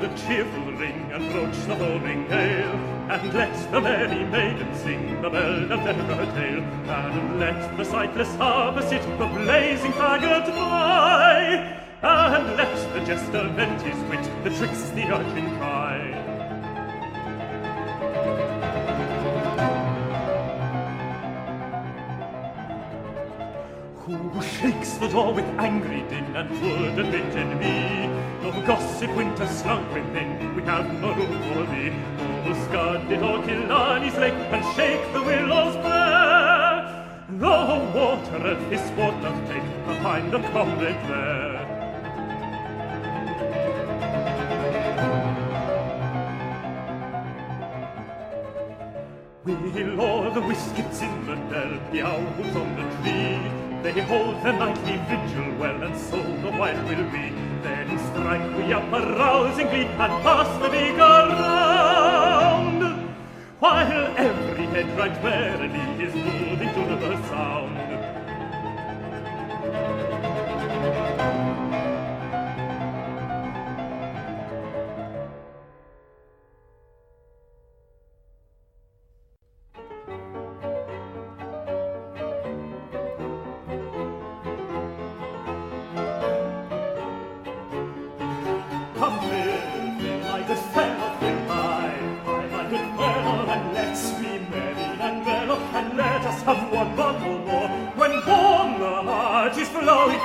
round a cheerful ring, approach the morning gale, and let the merry maiden sing the bell of her tale, and let the sightless harbour sit the blazing faggot by, and let the jester vent his wit, the tricks the urchin try. the door with angry din and oh, would bit in me. No gossip winter slunk within, we have no room for thee. Oh, scud it all Killarney's lake and shake the willow's bare. The water of his sport doth take, and find a comrade there. Will all the whiskets in the dell be out They hold the nightly vigil well, and so the while will be. Then strike we up arousingly, and pass the big around, while every head right merrily is near.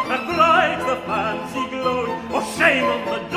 that bright the fancy glow, Oh, shame on the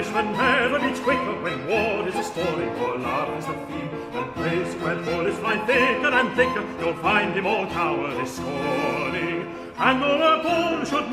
Irishman never needs quicker when war is a story or love is the theme. And praise when is fly thicker and thicker, you'll find him all cowardice scorning. And though a bull should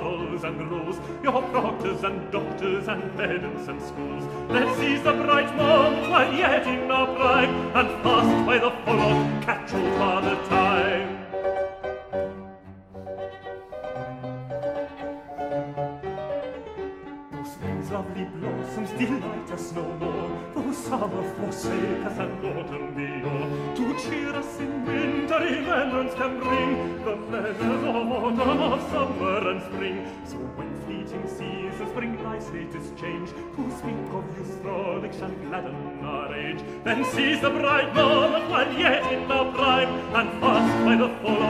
quarrels and rows, your proctors and doctors and pedants and schools. Let's seize the bright moment while yet in our prime, and fast by the follow life's latest change to speak of youth's frolic shall gladden our age. Then seize the bright moment while yet in our prime, and fast by the full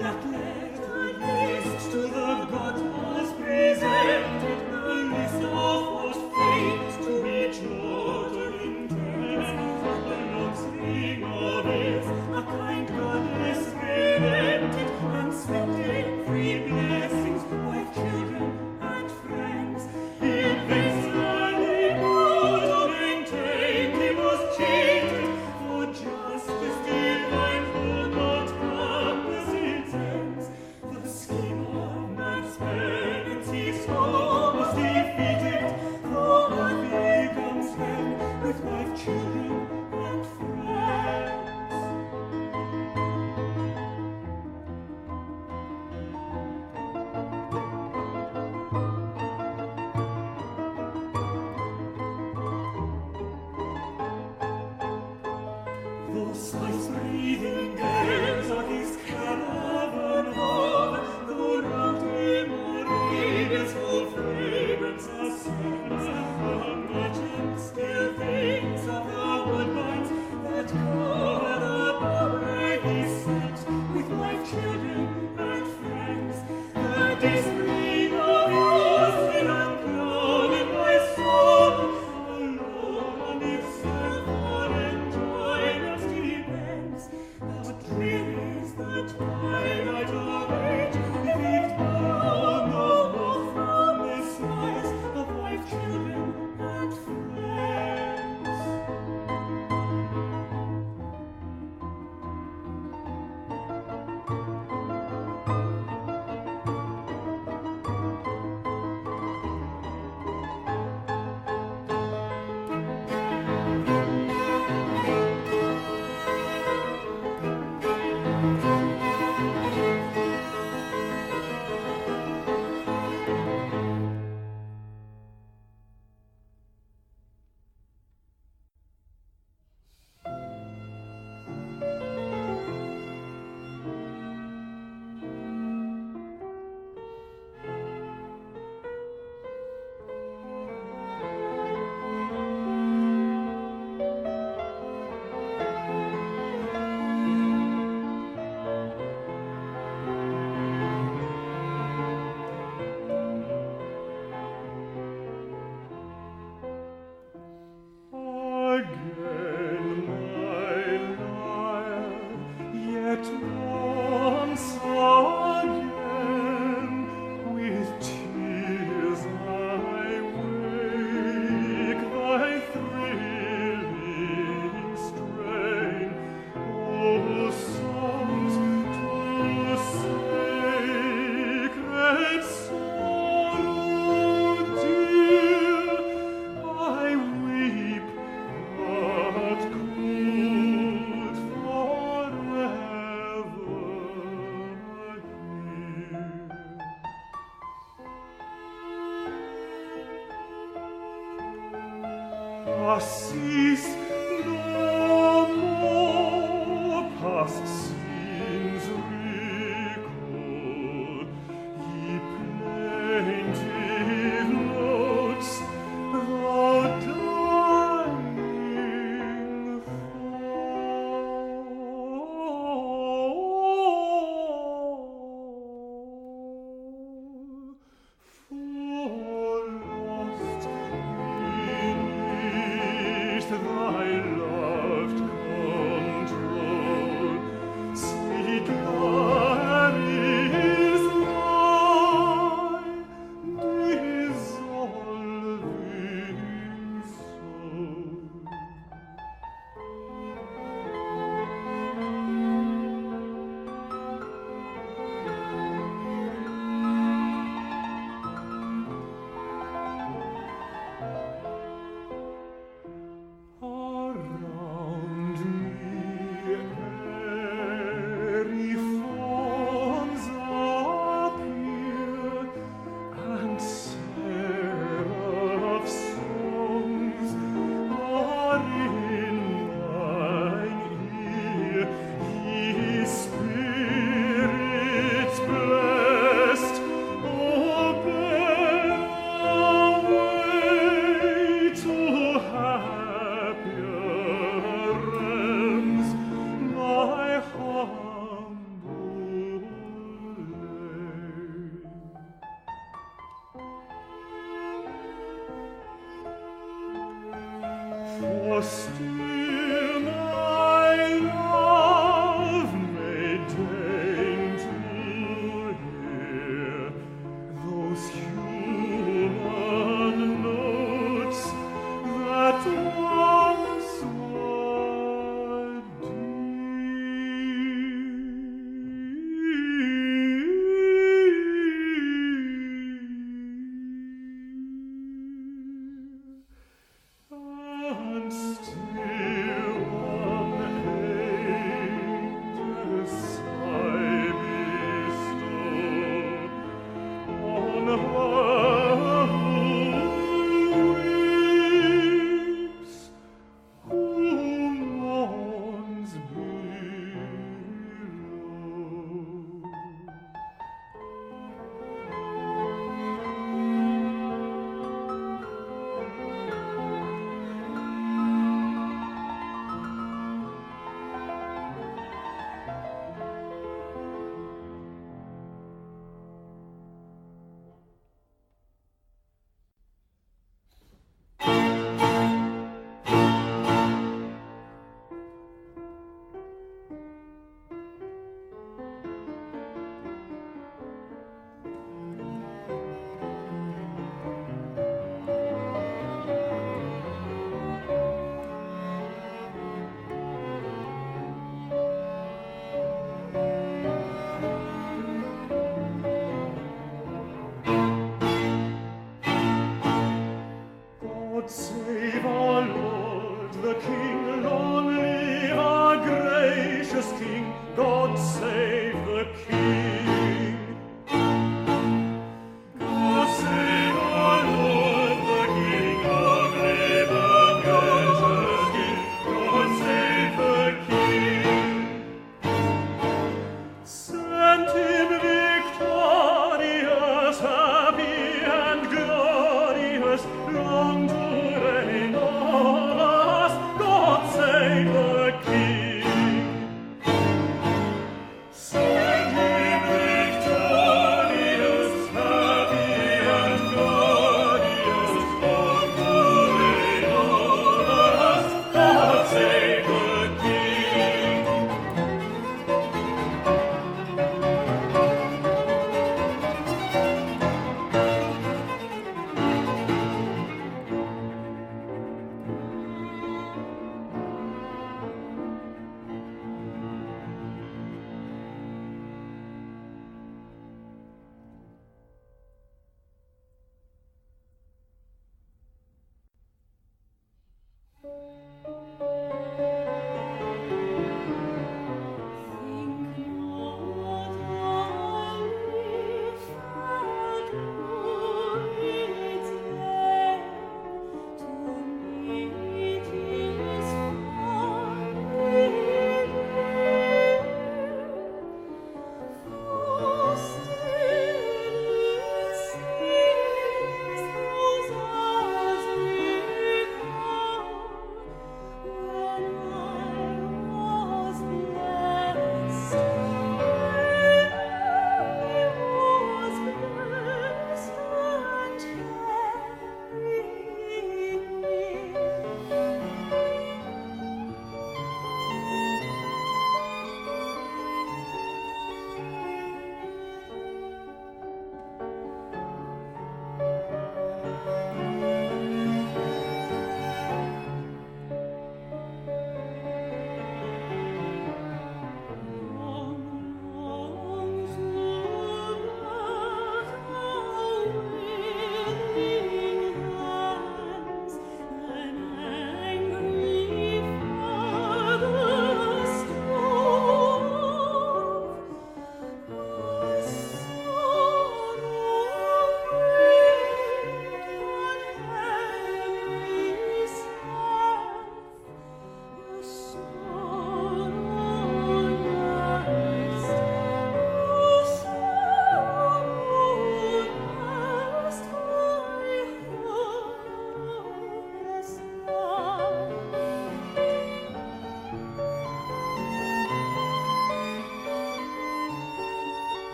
las